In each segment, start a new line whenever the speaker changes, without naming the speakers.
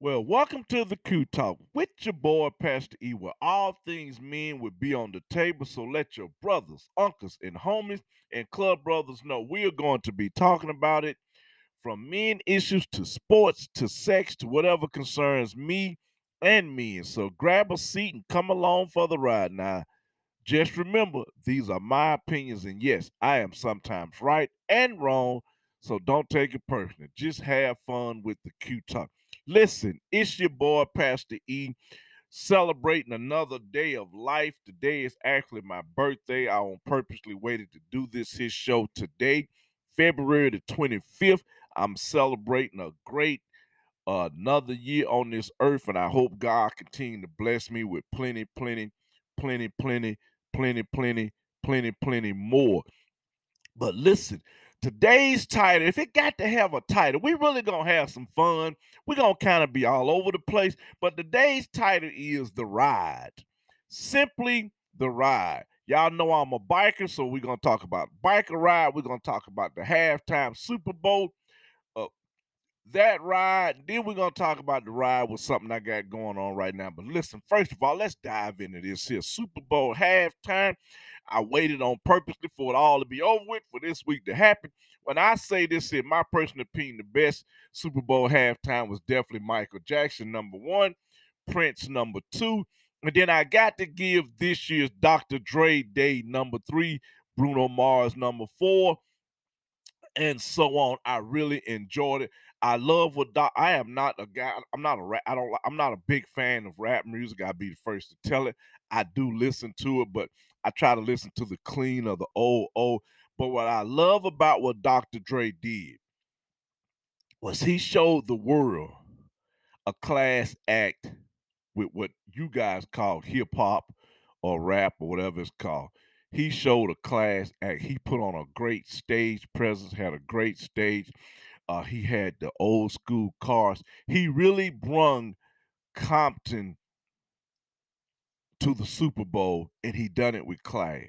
Well, welcome to the Q Talk with your boy Pastor E, where all things men would be on the table. So let your brothers, uncles, and homies and club brothers know we are going to be talking about it from men issues to sports to sex to whatever concerns me and men. So grab a seat and come along for the ride. Now, just remember, these are my opinions, and yes, I am sometimes right and wrong. So don't take it personal. Just have fun with the Q Talk. Listen, it's your boy, Pastor E, celebrating another day of life. Today is actually my birthday. I on purposely waited to do this his show today, February the 25th. I'm celebrating a great uh, another year on this earth, and I hope God continue to bless me with plenty, plenty, plenty, plenty, plenty, plenty, plenty, plenty more. But listen, today's title, if it got to have a title, we really gonna have some fun. We're gonna kind of be all over the place. But today's title is The Ride. Simply the ride. Y'all know I'm a biker, so we're gonna talk about biker ride. We're gonna talk about the halftime Super Bowl. That ride. Then we're gonna talk about the ride with something I got going on right now. But listen, first of all, let's dive into this here Super Bowl halftime. I waited on purposely for it all to be over with for this week to happen. When I say this, in my personal opinion, the best Super Bowl halftime was definitely Michael Jackson, number one, Prince, number two. And then I got to give this year's Dr. Dre Day, number three, Bruno Mars, number four, and so on. I really enjoyed it. I love what Doc. I am not a guy. I'm not a rap. I don't. I'm not a big fan of rap music. I'll be the first to tell it. I do listen to it, but I try to listen to the clean of the old old. But what I love about what Dr. Dre did was he showed the world a class act with what you guys call hip hop or rap or whatever it's called. He showed a class act. He put on a great stage presence, had a great stage. Uh, he had the old school cars. He really brung Compton to the Super Bowl, and he done it with class.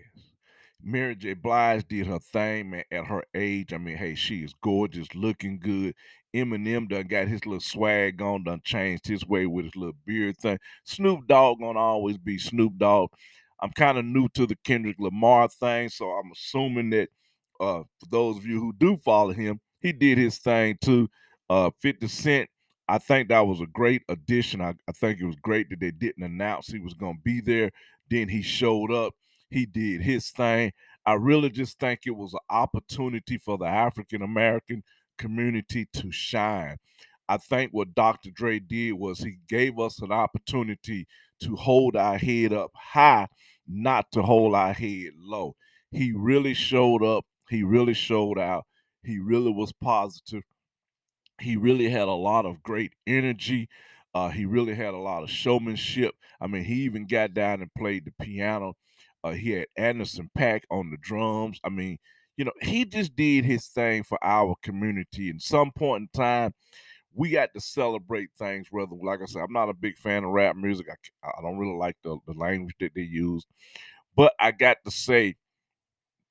Mary J. Blige did her thing, man, at her age. I mean, hey, she is gorgeous, looking good. Eminem done got his little swag on, done changed his way with his little beard thing. Snoop Dogg gonna always be Snoop Dogg. I'm kind of new to the Kendrick Lamar thing, so I'm assuming that uh, for those of you who do follow him, he did his thing too. Uh, 50 Cent, I think that was a great addition. I, I think it was great that they didn't announce he was going to be there. Then he showed up. He did his thing. I really just think it was an opportunity for the African American community to shine. I think what Dr. Dre did was he gave us an opportunity to hold our head up high, not to hold our head low. He really showed up. He really showed out. He really was positive. He really had a lot of great energy. Uh, he really had a lot of showmanship. I mean, he even got down and played the piano. Uh, he had Anderson .Paak on the drums. I mean, you know, he just did his thing for our community. And some point in time, we got to celebrate things. Whether, like I said, I'm not a big fan of rap music. I, I don't really like the, the language that they use. But I got to say,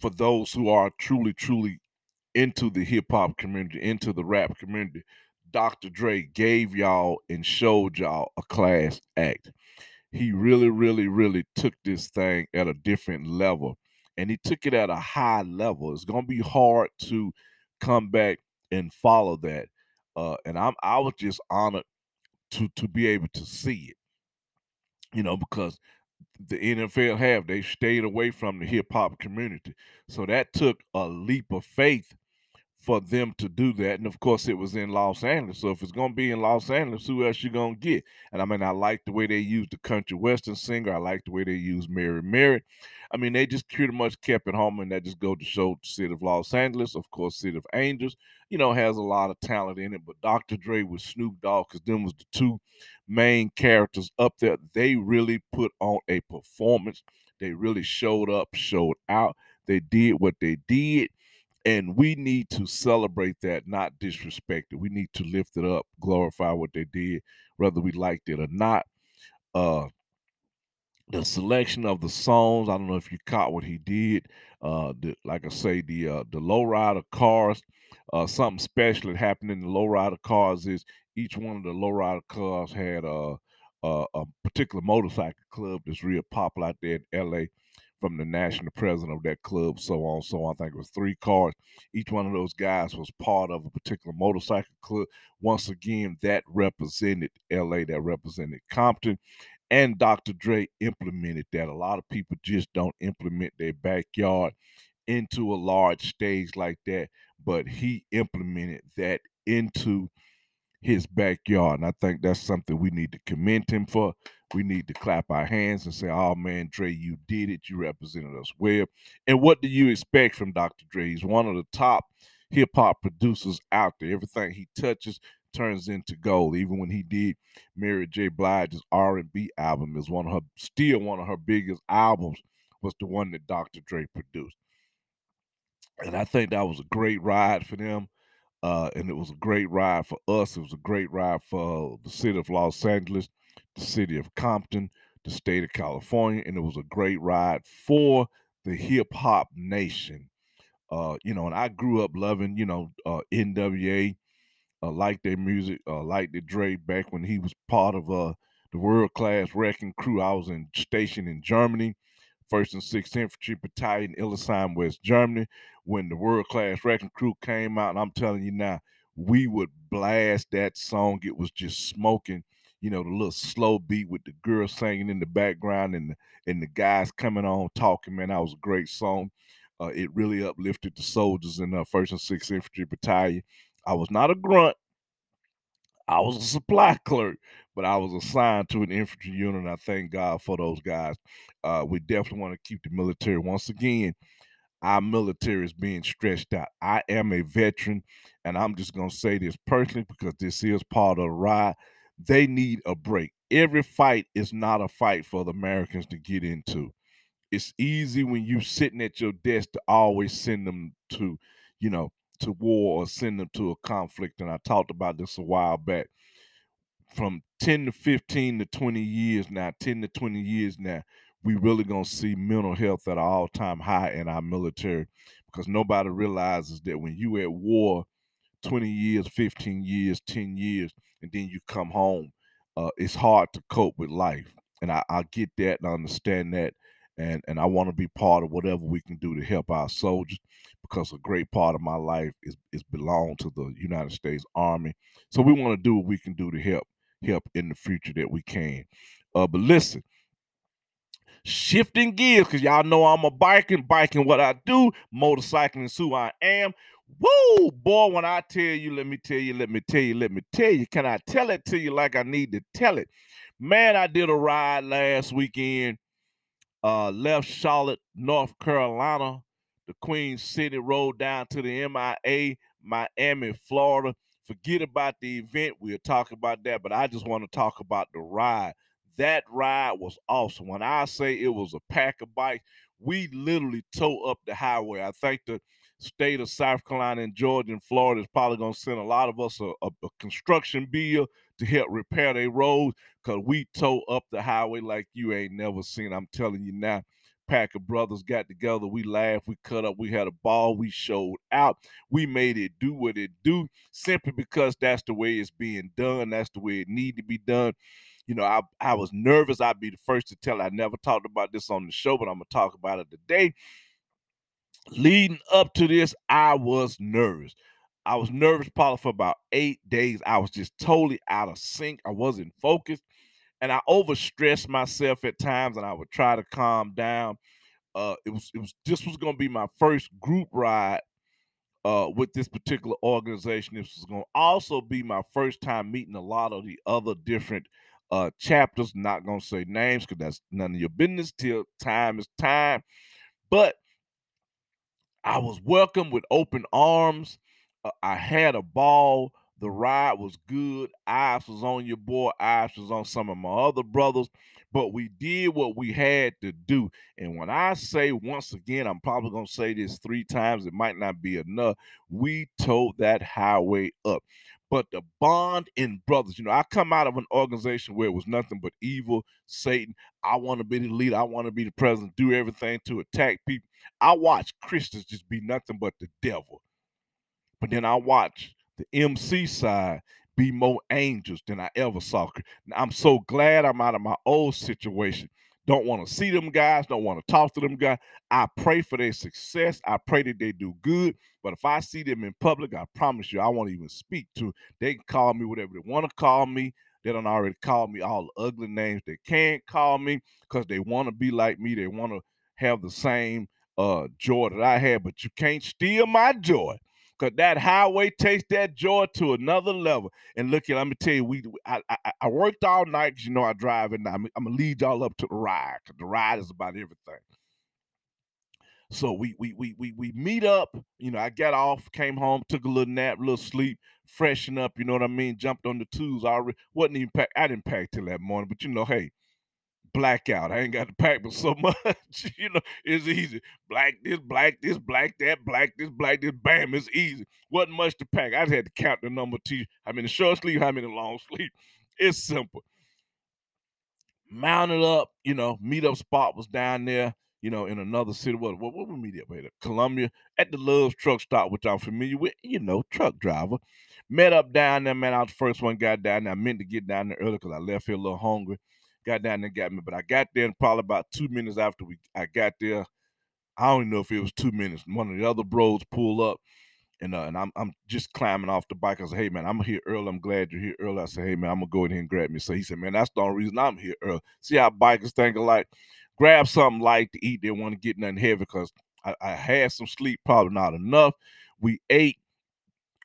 for those who are truly, truly into the hip hop community, into the rap community, Dr. Dre gave y'all and showed y'all a class act. He really, really, really took this thing at a different level. And he took it at a high level. It's gonna be hard to come back and follow that. Uh, and I'm I was just honored to to be able to see it. You know, because the NFL have they stayed away from the hip hop community. So that took a leap of faith for them to do that. And of course, it was in Los Angeles. So if it's going to be in Los Angeles, who else you going to get? And I mean, I like the way they used the country western singer. I like the way they used Mary Mary. I mean, they just pretty much kept it home, and that just go to show the city of Los Angeles, of course, city of Angels, you know, has a lot of talent in it. But Dr. Dre with Snoop Dogg, because them was the two main characters up there. They really put on a performance. They really showed up, showed out. They did what they did and we need to celebrate that, not disrespect it. We need to lift it up, glorify what they did, whether we liked it or not. Uh, the selection of the songs, I don't know if you caught what he did. Uh, the, like I say, the uh, the lowrider cars, uh, something special that happened in the lowrider cars is each one of the lowrider cars had a, a particular motorcycle club that's real popular out there in LA from the national president of that club, so on, so on. I think it was three cars. Each one of those guys was part of a particular motorcycle club. Once again, that represented LA, that represented Compton. And Dr. Dre implemented that. A lot of people just don't implement their backyard into a large stage like that, but he implemented that into his backyard. And I think that's something we need to commend him for. We need to clap our hands and say, oh man, Dre, you did it. You represented us well. And what do you expect from Dr. Dre? He's one of the top hip hop producers out there. Everything he touches turns into gold. Even when he did Mary J. Blige's R&B album, is one of her still one of her biggest albums was the one that Dr. Dre produced. And I think that was a great ride for them. Uh, and it was a great ride for us. It was a great ride for the city of Los Angeles, the city of Compton, the state of California, and it was a great ride for the hip hop nation. Uh, you know, and I grew up loving, you know, uh, NWA, uh, like their music, uh, like the Dre back when he was part of uh, the world class wrecking crew. I was in stationed in Germany, First and Sixth Infantry Battalion, Illesheim, West Germany. When the world class wrecking crew came out, and I'm telling you now, we would blast that song. It was just smoking, you know, the little slow beat with the girl singing in the background and the, and the guys coming on talking. Man, that was a great song. Uh, it really uplifted the soldiers in the First and Sixth Infantry Battalion. I was not a grunt. I was a supply clerk, but I was assigned to an infantry unit. And I thank God for those guys. Uh, we definitely want to keep the military. Once again, our military is being stretched out. I am a veteran, and I'm just going to say this personally because this is part of the ride. They need a break. Every fight is not a fight for the Americans to get into. It's easy when you sitting at your desk to always send them to, you know, to war or send them to a conflict. And I talked about this a while back. From 10 to 15 to 20 years now, 10 to 20 years now, we really gonna see mental health at an all-time high in our military because nobody realizes that when you at war 20 years, 15 years, 10 years, and then you come home, uh, it's hard to cope with life. And I, I get that and I understand that. And and I want to be part of whatever we can do to help our soldiers because a great part of my life is is belong to the United States Army. So we want to do what we can do to help help in the future that we can. Uh, but listen, shifting gears because y'all know I'm a biking, biking what I do, motorcycling is who I am. Woo, boy, when I tell you, let me tell you, let me tell you, let me tell you, can I tell it to you like I need to tell it? Man, I did a ride last weekend, uh, left Charlotte, North Carolina, the Queen City, rode down to the MIA, Miami, Florida. Forget about the event, we'll talk about that, but I just want to talk about the ride that ride was awesome. When I say it was a pack of bikes, we literally tore up the highway. I think the state of South Carolina and Georgia and Florida is probably going to send a lot of us a, a, a construction bill to help repair their roads because we tore up the highway like you ain't never seen. I'm telling you now. Pack of brothers got together. We laughed, we cut up, we had a ball, we showed out. We made it do what it do simply because that's the way it's being done. That's the way it need to be done you know, I, I was nervous. I'd be the first to tell. I never talked about this on the show, but I'm gonna talk about it today. Leading up to this, I was nervous. I was nervous probably for about eight days. I was just totally out of sync. I wasn't focused, and I overstressed myself at times. And I would try to calm down. Uh, it was it was this was gonna be my first group ride uh, with this particular organization. This was to also be my first time meeting a lot of the other different uh, chapters. Not gonna say names because that's none of your business till time is time. But I was welcomed with open arms. Uh, I had a ball. The ride was good. Eyes was on your boy. Eyes was on some of my other brothers. But we did what we had to do. And when I say once again, I'm probably going to say this three times. It might not be enough. We towed that highway up but the bond in brothers. You know, I come out of an organization where it was nothing but evil, Satan. I want to be the leader. I want to be the president, do everything to attack people. I watch Christians just be nothing but the devil. But then I watch the MC side be more angels than I ever saw. I'm so glad I'm out of my old situation. Don't want to see them guys, don't want to talk to them guys. I pray for their success. I pray that they do good. But if I see them in public, I promise you, I won't even speak to. Them. They can call me whatever they want to call me. They don't already call me all the ugly names they can't call me because they want to be like me. They want to have the same uh joy that I had, but you can't steal my joy. Cause that highway takes that joy to another level. And look, let me tell you, we I, I, I worked all night because you know I drive and I'm, I'm gonna lead y'all up to the ride because the ride is about everything. So we we we we we meet up. You know, I got off, came home, took a little nap, a little sleep, freshen up. You know what I mean? Jumped on the twos. I already wasn't even packed. I didn't pack till that morning, but you know, hey, blackout. I ain't got to pack but so much. you know, it's easy. Black this, black this, black that, black this, black this. Bam, it's easy. Wasn't much to pack. I just had to count the number to how many short sleeve, how many long sleeve. It's simple. Mounted up, you know, meetup spot was down there, you know, in another city. What what, what we meet up at? Columbia at the Love's truck stop, which I'm familiar with, you know, truck driver. Met up down there, man. I was the first one got down there. I meant to get down there early because I left here a little hungry got down there and got me. But I got there probably about two minutes after we I got there. I don't even know if it was two minutes. One of the other bros pull up and uh, and I'm I'm just climbing off the bike. I said, Hey man, I'm here early. I'm glad you're here early. I said, Hey man, I'm gonna go in here and grab me. So he said, Man, that's the only reason I'm here early. See how bikers think alike. Grab something light to eat. They want to get nothing heavy because I, I had some sleep, probably not enough. We ate.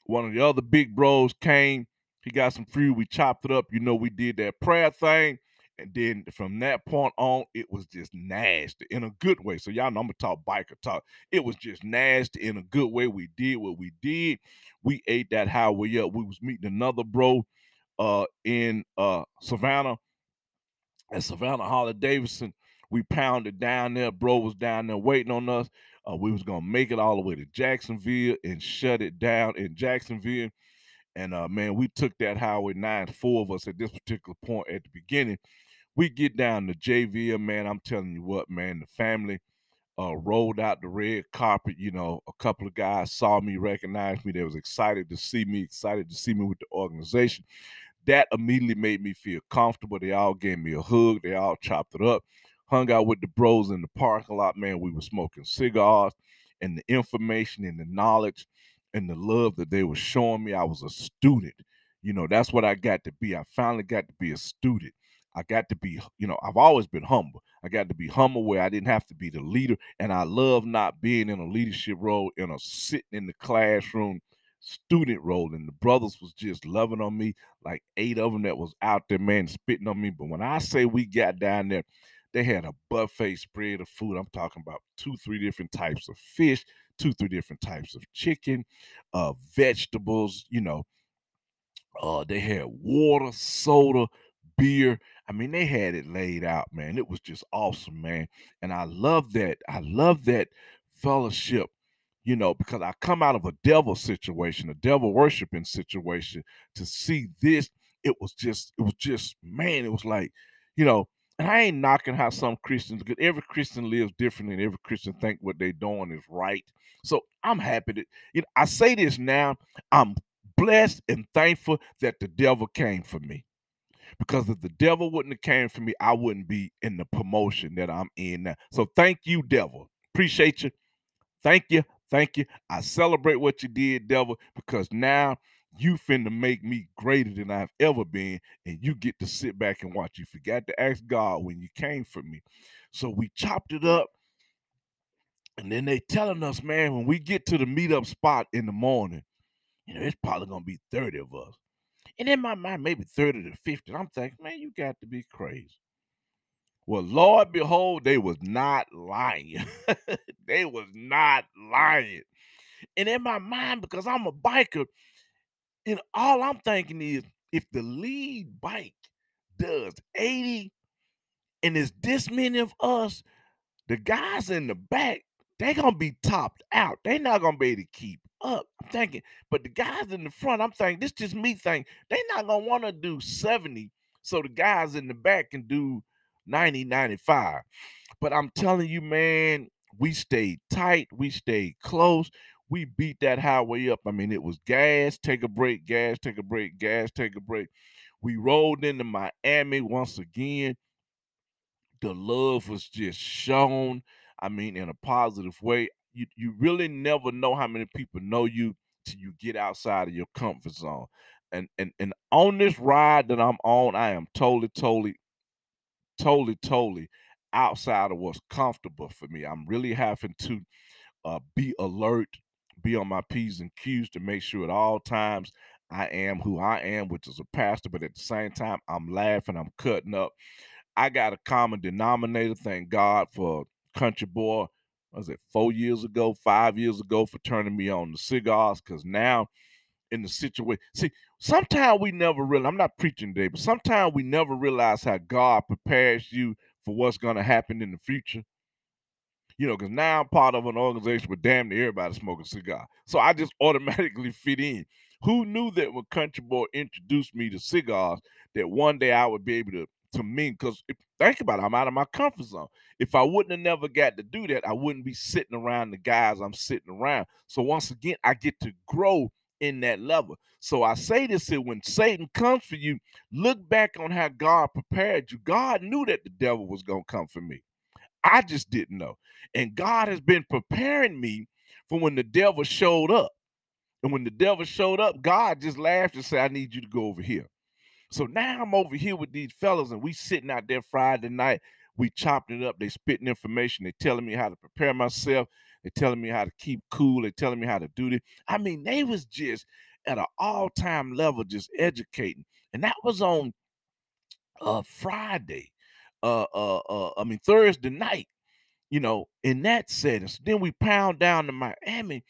One of the other big bros came. He got some food. We chopped it up. You know, we did that prayer thing. And then from that point on, it was just nasty in a good way. So y'all know I'm gonna talk biker talk. It was just nasty in a good way. We did what we did. We ate that highway up. We was meeting another bro uh in uh Savannah at Savannah Harley Davidson. We pounded down there. Bro was down there waiting on us. Uh, we was gonna make it all the way to Jacksonville and shut it down in Jacksonville. And uh, man, we took that highway nine, four of us at this particular point at the beginning we get down to JVM, man. I'm telling you what, man, the family uh, rolled out the red carpet. You know, a couple of guys saw me, recognized me. They was excited to see me, excited to see me with the organization. That immediately made me feel comfortable. They all gave me a hug. They all chopped it up. Hung out with the bros in the parking lot, man. We were smoking cigars, and the information and the knowledge and the love that they were showing me. I was a student. You know, that's what I got to be. I finally got to be a student. I got to be, you know, I've always been humble. I got to be humble where I didn't have to be the leader. And I love not being in a leadership role, in a sitting in the classroom student role. And the brothers was just loving on me, like eight of them that was out there, man, spitting on me. But when I say we got down there, they had a buffet spread of food. I'm talking about two, three different types of fish, two, three different types of chicken, uh, vegetables, you know. Uh, they had water, soda, beer. I mean, they had it laid out, man. It was just awesome, man. And I love that. I love that fellowship, you know, because I come out of a devil situation, a devil worshiping situation to see this. It was just, it was just, man, it was like, you know, and I ain't knocking how some Christians, because every Christian lives different and every Christian think what they're doing is right. So I'm happy that, you know, I say this now, I'm blessed and thankful that the devil came for me because if the devil wouldn't have came for me, I wouldn't be in the promotion that I'm in now. So thank you, devil. Appreciate you. Thank you. Thank you. I celebrate what you did, devil, because now you finna make me greater than I've ever been, and you get to sit back and watch. You forgot to ask God when you came for me. So we chopped it up. And then they telling us, man, when we get to the meetup spot in the morning, you know, it's probably gonna be 30 of us. And in my mind, maybe 30 to 50. I'm thinking, man, you got to be crazy. Well, Lord, behold, they was not lying. they was not lying. And in my mind, because I'm a biker, and all I'm thinking is if the lead bike does 80 and it's this many of us, the guys in the back, they're gonna be topped out. They're not gonna be able to keep up. I'm thinking, but the guys in the front, I'm thinking, this just me thinking, they're not gonna want to do 70 so the guys in the back can do 90, 95. But I'm telling you, man, we stayed tight, we stayed close, We beat that highway up. I mean, it was gas, take a break, gas, take a break, gas, take a break. We rolled into Miami once again. The love was just shown. I mean, in a positive way. You you really never know how many people know you till you get outside of your comfort zone. And and and on this ride that I'm on, I am totally, totally, totally, totally outside of what's comfortable for me. I'm really having to uh, be alert, be on my P's and Q's to make sure at all times I am who I am, which is a pastor, but at the same time, I'm laughing, I'm cutting up. I got a common denominator. Thank God for Country Boy. Was it four years ago, five years ago, for turning me on the cigars? Because now, in the situation, see, sometimes we never really. I'm not preaching today, but sometimes we never realize how God prepares you for what's going to happen in the future you know, because now I'm part of an organization where damn near everybody smoking cigar. So I just automatically fit in. Who knew that when Country Boy introduced me to cigars, that one day I would be able to to me? Because think about it, I'm out of my comfort zone. If I wouldn't have never got to do that, I wouldn't be sitting around the guys I'm sitting around. So once again, I get to grow in that level. So I say this here when Satan comes for you, look back on how God prepared you. God knew that the devil was gonna come for me. I just didn't know. And God has been preparing me for when the devil showed up. And when the devil showed up, God just laughed and said, I need you to go over here. So now I'm over here with these fellas, and we sitting out there Friday night. We chopping it up. They spitting information. They telling me how to prepare myself. They telling me how to keep cool. They telling me how to do this. I mean, they was just at an all-time level, just educating. And that was on uh Friday. Uh uh uh, I mean Thursday night you know, in that setting. So then we pound down to Miami,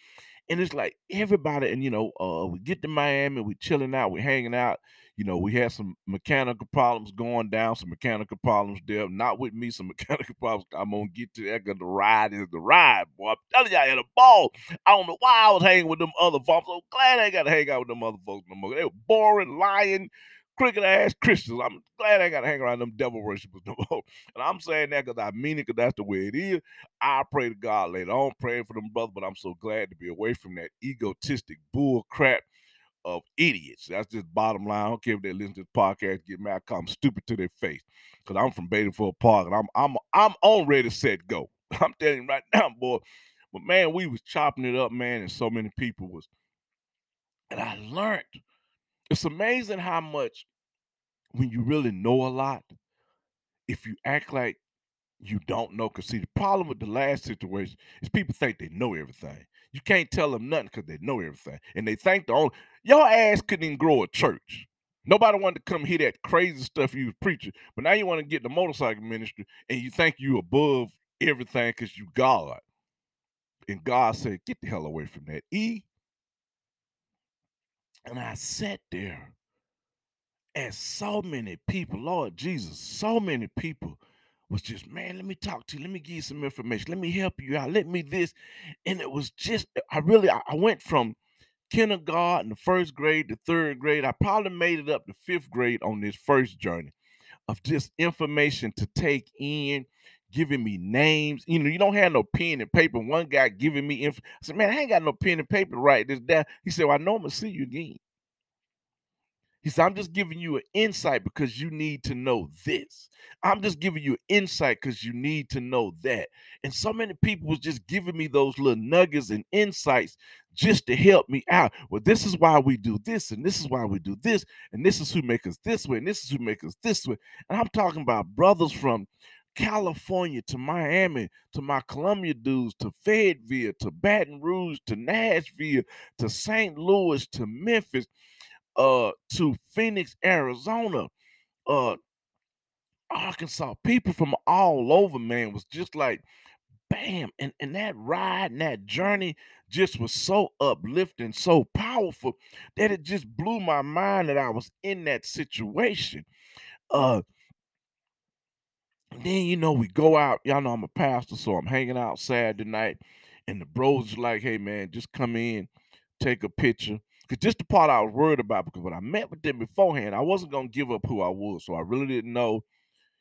and it's like everybody, and you know, uh, we get to Miami, we chilling out, we hanging out. You know, we had some mechanical problems going down, some mechanical problems there. Not with me, some mechanical problems. I'm gonna get to that because the ride is the ride, boy. I'm telling you, I had a ball. I don't know why I was hanging with them other folks. I'm so glad I got to hang out with them other folks no more. They were boring, lying, cricket ass Christians. I'm glad I got to hang around them devil worshippers no more. And I'm saying that because I mean it because that's the way it is. I pray to God later on, praying for them brothers, but I'm so glad to be away from that egotistic bull crap of idiots. That's just bottom line. I don't care if they listen to the podcast, get mad, call them stupid to their face. Because I'm from Badenford Park and I'm I'm I'm on ready, set, go. I'm telling you right now, boy. But man, we was chopping it up, man, and so many people was. And I learned it's amazing how much when you really know a lot, if you act like you don't know, because see, the problem with the last situation is people think they know everything. You can't tell them nothing because they know everything. And they think the only your ass couldn't even grow a church. Nobody wanted to come hear that crazy stuff you was preaching. But now you want to get the motorcycle ministry and you think you above everything because you God. And God said, get the hell away from that. E. And I sat there and so many people, Lord Jesus, so many people was just, man, let me talk to you. Let me give you some information. Let me help you out. Let me this. And it was just, I really, I, went from kindergarten, the first grade, the third grade. I probably made it up to fifth grade on this first journey of just information to take in, giving me names. You know, you don't have no pen and paper. One guy giving me info. I said, man, I ain't got no pen and paper to write this down. He said, well, I know I'm gonna see you again. He said, I'm just giving you an insight because you need to know this. I'm just giving you insight because you need to know that. And so many people was just giving me those little nuggets and insights just to help me out. Well, this is why we do this, and this is why we do this, and this is who make us this way, and this is who make us this way. And I'm talking about brothers from California to Miami to my Columbia dudes to Fayetteville to Baton Rouge to Nashville to St. Louis to Memphis uh to Phoenix, Arizona, uh Arkansas. People from all over, man, was just like bam. And and that ride and that journey just was so uplifting, so powerful that it just blew my mind that I was in that situation. Uh then you know we go out. Y'all know I'm a pastor, so I'm hanging out Saturday night, and the bros is like, "Hey man, just come in, take a picture." Because just the part I was worried about, because when I met with them beforehand, I wasn't gonna give up who I was, so I really didn't know,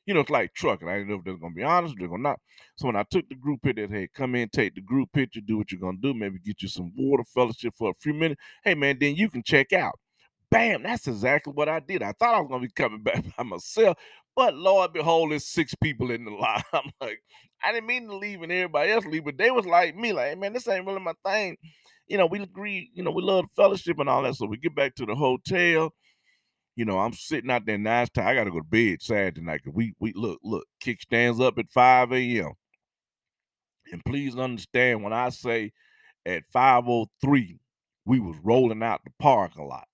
You know, it's like trucking. I didn't know if they're gonna be honest, or they're gonna not. So when I took the group picture, hey, come in, take the group picture, do what you're gonna do, maybe get you some water, fellowship for a few minutes. Hey man, then you can check out. Bam, that's exactly what I did. I thought I was gonna be coming back by myself, but Lord behold, there's six people in the line. I'm like, I didn't mean to leave and everybody else leave, but they was like me, like, hey, man, this ain't really my thing. You know, we agree, you know, we love fellowship and all that. So we get back to the hotel. You know, I'm sitting out there nice time. I gotta go to bed Saturday night. Cause we we look, look, kickstands up at 5 a.m. And please understand when I say at 503, we was rolling out the parking lot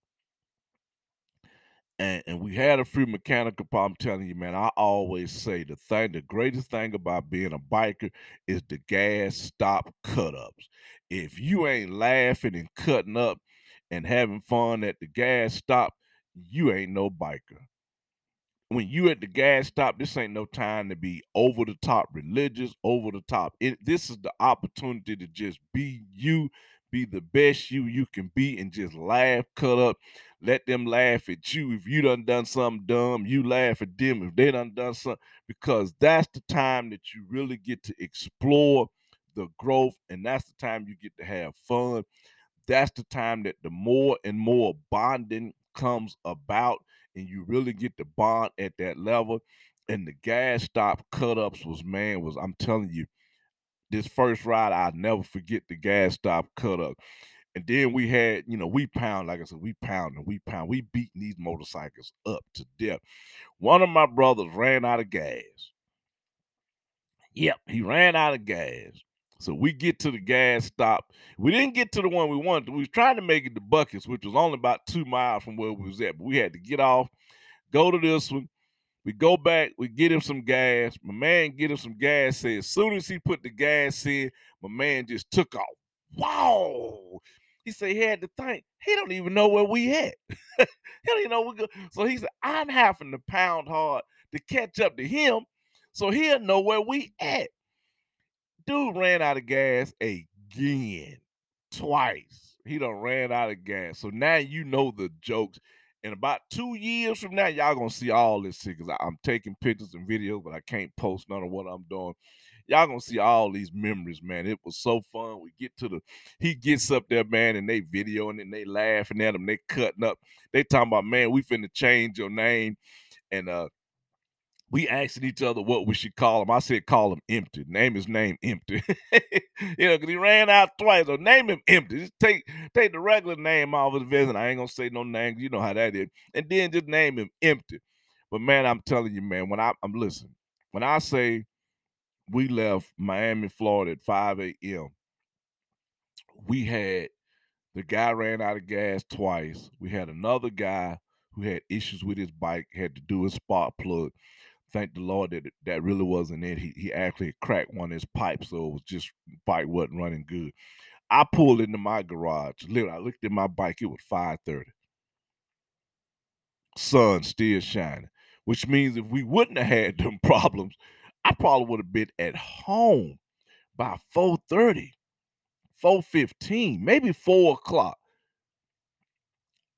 and, and we had a few mechanical problems. I'm telling you, man, I always say the thing, the greatest thing about being a biker is the gas stop cut ups. If you ain't laughing and cutting up and having fun at the gas stop, you ain't no biker when you at the gas stop, this ain't no time to be over the top religious, over the top. It, this is the opportunity to just be you, be the best you you can be, and just laugh, cut up. Let them laugh at you. If you done done something dumb, you laugh at them. If they done done something, because that's the time that you really get to explore the growth, and that's the time you get to have fun. That's the time that the more and more bonding comes about and you really get the bond at that level. And the gas stop cut ups was man, was I'm telling you, this first ride, I'll never forget the gas stop cut up. And then we had, you know, we pound, like I said, we pound and we pound. We beating these motorcycles up to death. One of my brothers ran out of gas. Yep, he ran out of gas. So we get to the gas stop. We didn't get to the one we wanted. We was trying to make it to Buckets, which was only about two miles from where we was at. But we had to get off, go to this one. We go back, we get him some gas. My man get him some gas. Say as soon as he put the gas in, my man just took off. Wow. He said he had to think. He don't even know where we at. he don't even know we go. So he said, I'm having to pound hard to catch up to him so he'll know where we at. Dude ran out of gas again, twice. He done ran out of gas. So now you know the jokes. In about two years from now, y'all gonna see all this shit because I'm taking pictures and videos, but I can't post none of what I'm doing. Y'all gonna see all these memories, man. It was so fun. We get to the, he gets up there, man, and they videoing and they laughing at him, they cutting up. They talking about, man, we finna change your name. And uh we asking each other what we should call him. I said, call him empty. Name his name empty. you know, because he ran out twice. So name him empty. Just take take the regular name off of the visit. I ain't gonna say no name. You know how that is. And then just name him empty. But man, I'm telling you, man, when I, I'm listening, when I say we left Miami, Florida at 5 a.m., we had the guy ran out of gas twice. We had another guy who had issues with his bike, had to do a spark plug thank the Lord that that really wasn't it. He he actually cracked one of his pipes, so it was just bike wasn't running good. I pulled into my garage. Literally, I looked at my bike. It was 5:30. Sun still shining, which means if we wouldn't have had them problems, I probably would have been at home by 4:30, 4:15, maybe 4 o'clock.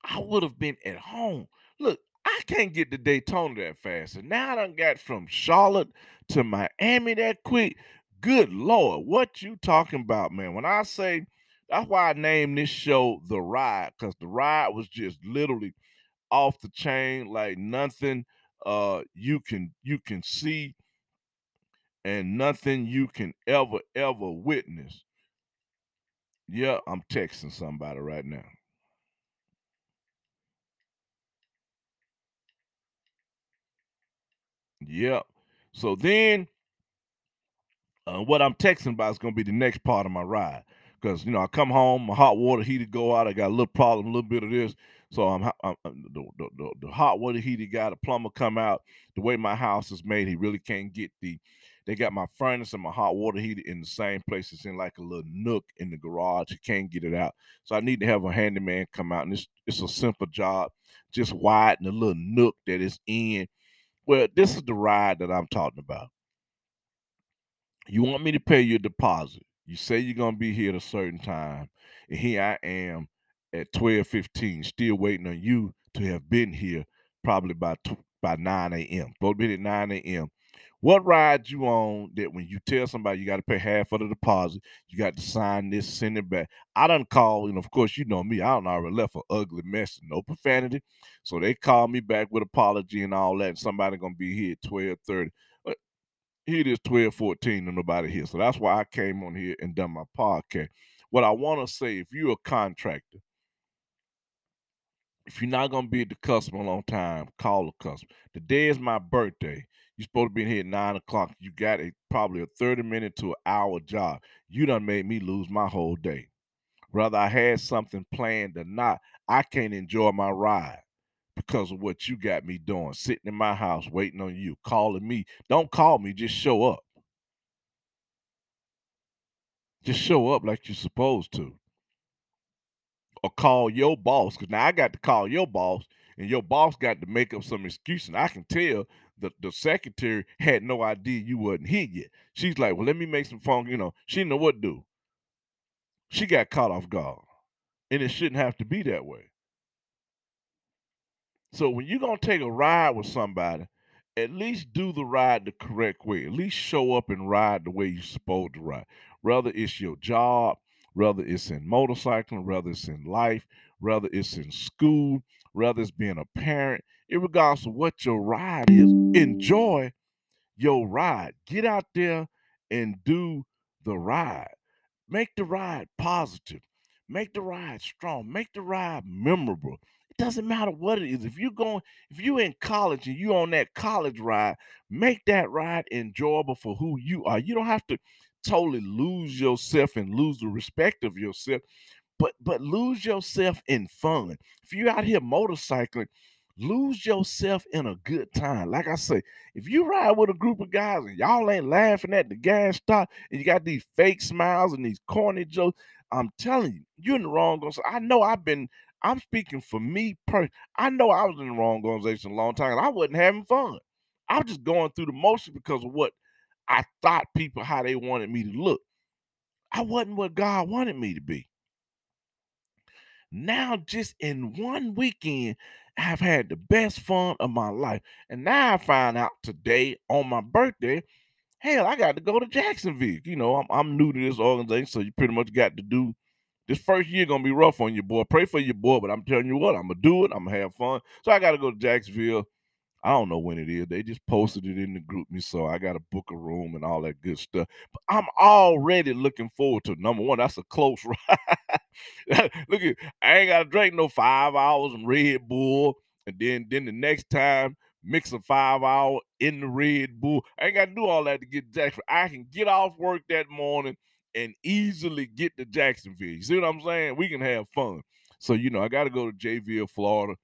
I would have been at home. Look, I can't get to Daytona that fast. And now I done got from Charlotte to Miami that quick. Good Lord, what you talking about, man? When I say that's why I named this show The Ride, because the ride was just literally off the chain, like nothing uh you can you can see and nothing you can ever ever witness. Yeah, I'm texting somebody right now. Yep. So then uh, what I'm texting about is going to be the next part of my ride. Because, you know, I come home, my hot water heater go out. I got a little problem, a little bit of this. So I'm, I'm the, the, the, the, hot water heater got a plumber come out. The way my house is made, he really can't get the. They got my furnace and my hot water heater in the same place. It's in like a little nook in the garage. You can't get it out. So I need to have a handyman come out. And it's it's a simple job. Just widen the little nook that it's in. Well, this is the ride that I'm talking about. You want me to pay your deposit. You say you're gonna be here at a certain time, and here I am at 12:15, still waiting on you to have been here probably by by 9 a.m. Supposed to be at 9 a.m. What ride you on that when you tell somebody you got to pay half of the deposit, you got to sign this, send it back. I done call, and of course, you know me, I don't already left an ugly mess, no profanity. So they call me back with apology and all that. And somebody gonna be here at 12:30. But here it is 12:14 and nobody here. So that's why I came on here and done my podcast. What I want to say, if you're a contractor, if you're not gonna be at the customer on time, call the customer. Today is my birthday. You're supposed to be in here at nine o'clock. You got a probably a 30 minute to an hour job. You done made me lose my whole day. Whether I had something planned or not, I can't enjoy my ride because of what you got me doing. Sitting in my house waiting on you, calling me. Don't call me, just show up. Just show up like you're supposed to or call your boss because now I got to call your boss and your boss got to make up some excuse and I can tell the, the secretary had no idea you wasn't here yet. She's like, well, let me make some phone, you know, she didn't know what to do. She got caught off guard. And it shouldn't have to be that way. So when you're gonna take a ride with somebody, at least do the ride the correct way. At least show up and ride the way you're supposed to ride. Whether it's your job, whether it's in motorcycling, whether it's in life, whether it's in school, whether it's being a parent, regardless of what your ride is, enjoy your ride. Get out there and do the ride. Make the ride positive. Make the ride strong. Make the ride memorable. It doesn't matter what it is. If you're going, if you're in college and you're on that college ride, make that ride enjoyable for who you are. You don't have to totally lose yourself and lose the respect of yourself, but but lose yourself in fun. If you're out here motorcycling, lose yourself in a good time. Like I say, if you ride with a group of guys and y'all ain't laughing at the gas stop and you got these fake smiles and these corny jokes, I'm telling you, you're in the wrong. I know I've been, I'm speaking for me personally. I know I was in the wrong organization a long time. and I wasn't having fun. I was just going through the motion because of what I thought people how they wanted me to look. I wasn't what God wanted me to be. Now, just in one weekend, I've had the best fun of my life. And now I find out today on my birthday, hell, I got to go to Jacksonville. You know, I'm, I'm new to this organization, so you pretty much got to do this first year gonna be rough on your boy. Pray for your boy, but I'm telling you what, I'm gonna do it. I'm gonna have fun. So I got to go to Jacksonville I don't know when it is. They just posted it in the GroupMe, so I got to book a room and all that good stuff. But I'm already looking forward to number one. That's a close ride. Look at I ain't got to drink no five hours of Red Bull, and then then the next time mix a five hour in the Red Bull. I ain't got to do all that to get to Jacksonville. I can get off work that morning and easily get to Jacksonville. You see what I'm saying? We can have fun. So you know, I got to go to JVille, Florida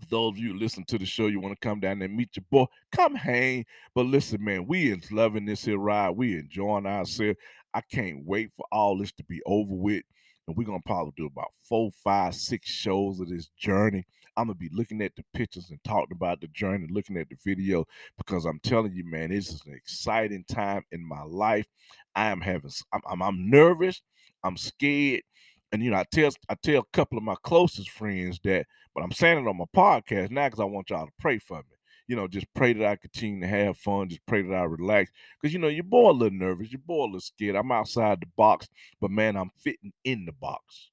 for those of you listen to the show, you want to come down and meet your boy, come hang. But listen, man, we is loving this here ride. We enjoying ourselves. I can't wait for all this to be over with. And we're gonna probably do about four, five, six shows of this journey. I'm gonna be looking at the pictures and talking about the journey, looking at the video, because I'm telling you, man, this is an exciting time in my life. I am having I'm, I'm, I'm nervous, I'm scared, and you know, I tell I tell a couple of my closest friends that, but I'm saying it on my podcast now because I want y'all to pray for me. You know, just pray that I continue to have fun. Just pray that I relax. Because you know, your boy a little nervous, your boy a little scared. I'm outside the box, but man, I'm fitting in the box.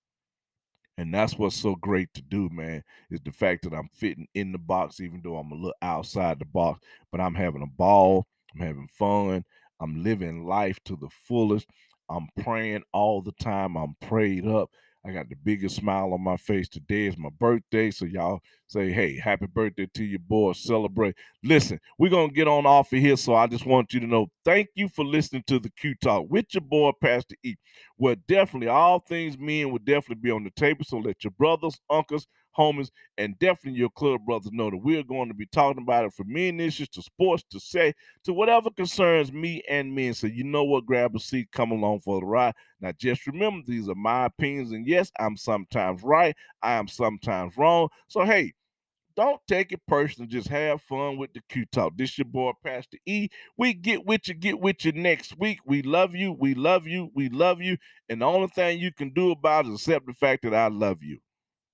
And that's what's so great to do, man, is the fact that I'm fitting in the box, even though I'm a little outside the box, but I'm having a ball. I'm having fun. I'm living life to the fullest. I'm praying all the time. I'm prayed up. I got the biggest smile on my face. Today is my birthday. So y'all say, hey, happy birthday to your boy. Celebrate. Listen, we're going to get on off of here. So I just want you to know thank you for listening to the Q Talk with your boy, Pastor E. Well, definitely all things men will definitely be on the table. So let your brothers, uncles, homies, and definitely your club brothers know that we're going to be talking about it from men issues to sports to say to whatever concerns me and men. So you know what? Grab a seat, come along for the ride. Now just remember, these are my opinions, and yes, I'm sometimes right, I am sometimes wrong. So hey, don't take it personal. Just have fun with the Q Talk. This your boy, Pastor E. We get with you, get with you next week. We love you. We love you. We love you. And the only thing you can do about it is accept the fact that I love you.